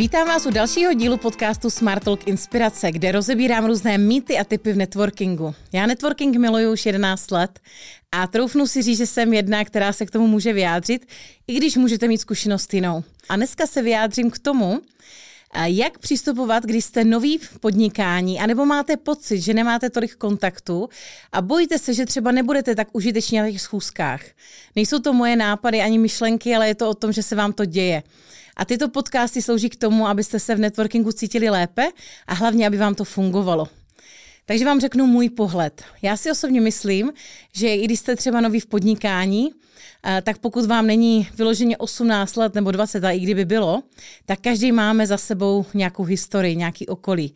Vítám vás u dalšího dílu podcastu Smart Talk Inspirace, kde rozebírám různé mýty a typy v networkingu. Já networking miluju už 11 let a troufnu si říct, že jsem jedna, která se k tomu může vyjádřit, i když můžete mít zkušenost jinou. A dneska se vyjádřím k tomu, jak přistupovat, když jste noví v podnikání, anebo máte pocit, že nemáte tolik kontaktu a bojíte se, že třeba nebudete tak užiteční na těch schůzkách. Nejsou to moje nápady ani myšlenky, ale je to o tom, že se vám to děje. A tyto podcasty slouží k tomu, abyste se v networkingu cítili lépe a hlavně, aby vám to fungovalo. Takže vám řeknu můj pohled. Já si osobně myslím, že i když jste třeba noví v podnikání, eh, tak pokud vám není vyloženě 18 let nebo 20, a i kdyby bylo, tak každý máme za sebou nějakou historii, nějaký okolí.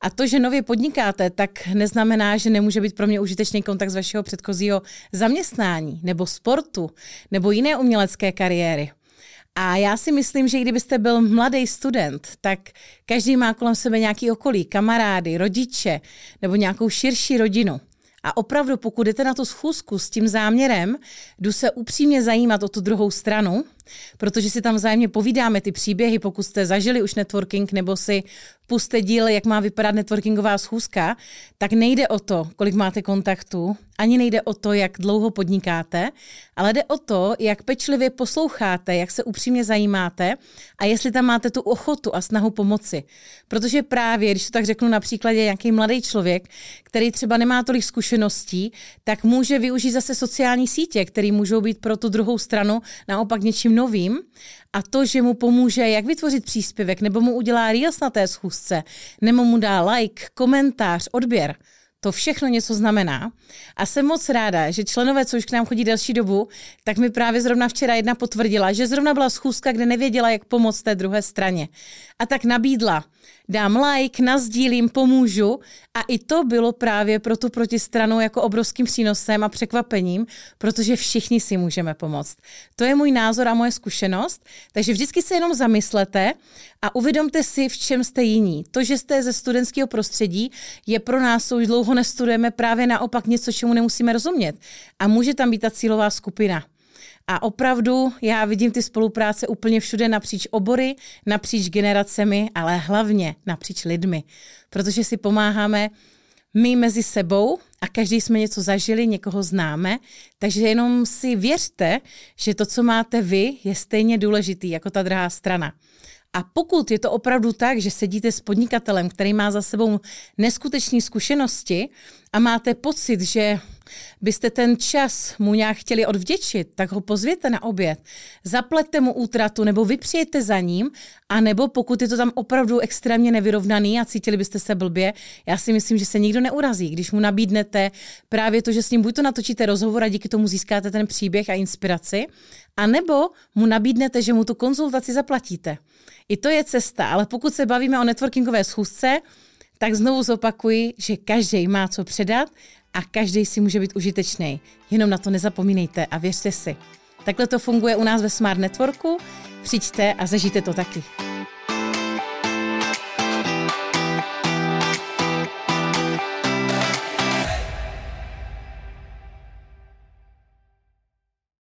A to, že nově podnikáte, tak neznamená, že nemůže být pro mě užitečný kontakt z vašeho předchozího zaměstnání nebo sportu nebo jiné umělecké kariéry. A já si myslím, že kdybyste byl mladý student, tak každý má kolem sebe nějaký okolí, kamarády, rodiče nebo nějakou širší rodinu. A opravdu, pokud jdete na tu schůzku s tím záměrem, jdu se upřímně zajímat o tu druhou stranu, protože si tam vzájemně povídáme ty příběhy, pokud jste zažili už networking nebo si puste díl, jak má vypadat networkingová schůzka, tak nejde o to, kolik máte kontaktů, ani nejde o to, jak dlouho podnikáte, ale jde o to, jak pečlivě posloucháte, jak se upřímně zajímáte a jestli tam máte tu ochotu a snahu pomoci. Protože právě, když to tak řeknu na příkladě, nějaký mladý člověk, který třeba nemá tolik zkušeností, tak může využít zase sociální sítě, které můžou být pro tu druhou stranu naopak něčím novým a to, že mu pomůže, jak vytvořit příspěvek, nebo mu udělá reels na té schůzce, nebo mu dá like, komentář, odběr, to všechno něco znamená. A jsem moc ráda, že členové, co už k nám chodí delší dobu, tak mi právě zrovna včera jedna potvrdila, že zrovna byla schůzka, kde nevěděla, jak pomoct té druhé straně. A tak nabídla dám like, nazdílím, pomůžu. A i to bylo právě pro tu protistranu jako obrovským přínosem a překvapením, protože všichni si můžeme pomoct. To je můj názor a moje zkušenost. Takže vždycky se jenom zamyslete a uvědomte si, v čem jste jiní. To, že jste ze studentského prostředí, je pro nás, co už dlouho nestudujeme, právě naopak něco, čemu nemusíme rozumět. A může tam být ta cílová skupina. A opravdu já vidím ty spolupráce úplně všude napříč obory, napříč generacemi, ale hlavně napříč lidmi. Protože si pomáháme my mezi sebou a každý jsme něco zažili, někoho známe, takže jenom si věřte, že to, co máte vy, je stejně důležitý jako ta druhá strana. A pokud je to opravdu tak, že sedíte s podnikatelem, který má za sebou neskutečné zkušenosti a máte pocit, že byste ten čas mu nějak chtěli odvděčit, tak ho pozvěte na oběd. Zaplete mu útratu nebo vypřijete za ním, a nebo pokud je to tam opravdu extrémně nevyrovnaný a cítili byste se blbě, já si myslím, že se nikdo neurazí, když mu nabídnete právě to, že s ním buď to natočíte rozhovor a díky tomu získáte ten příběh a inspiraci, a nebo mu nabídnete, že mu tu konzultaci zaplatíte. I to je cesta, ale pokud se bavíme o networkingové schůzce, tak znovu zopakuji, že každý má co předat a každý si může být užitečný. Jenom na to nezapomínejte a věřte si. Takhle to funguje u nás ve Smart Networku. Přijďte a zažijte to taky.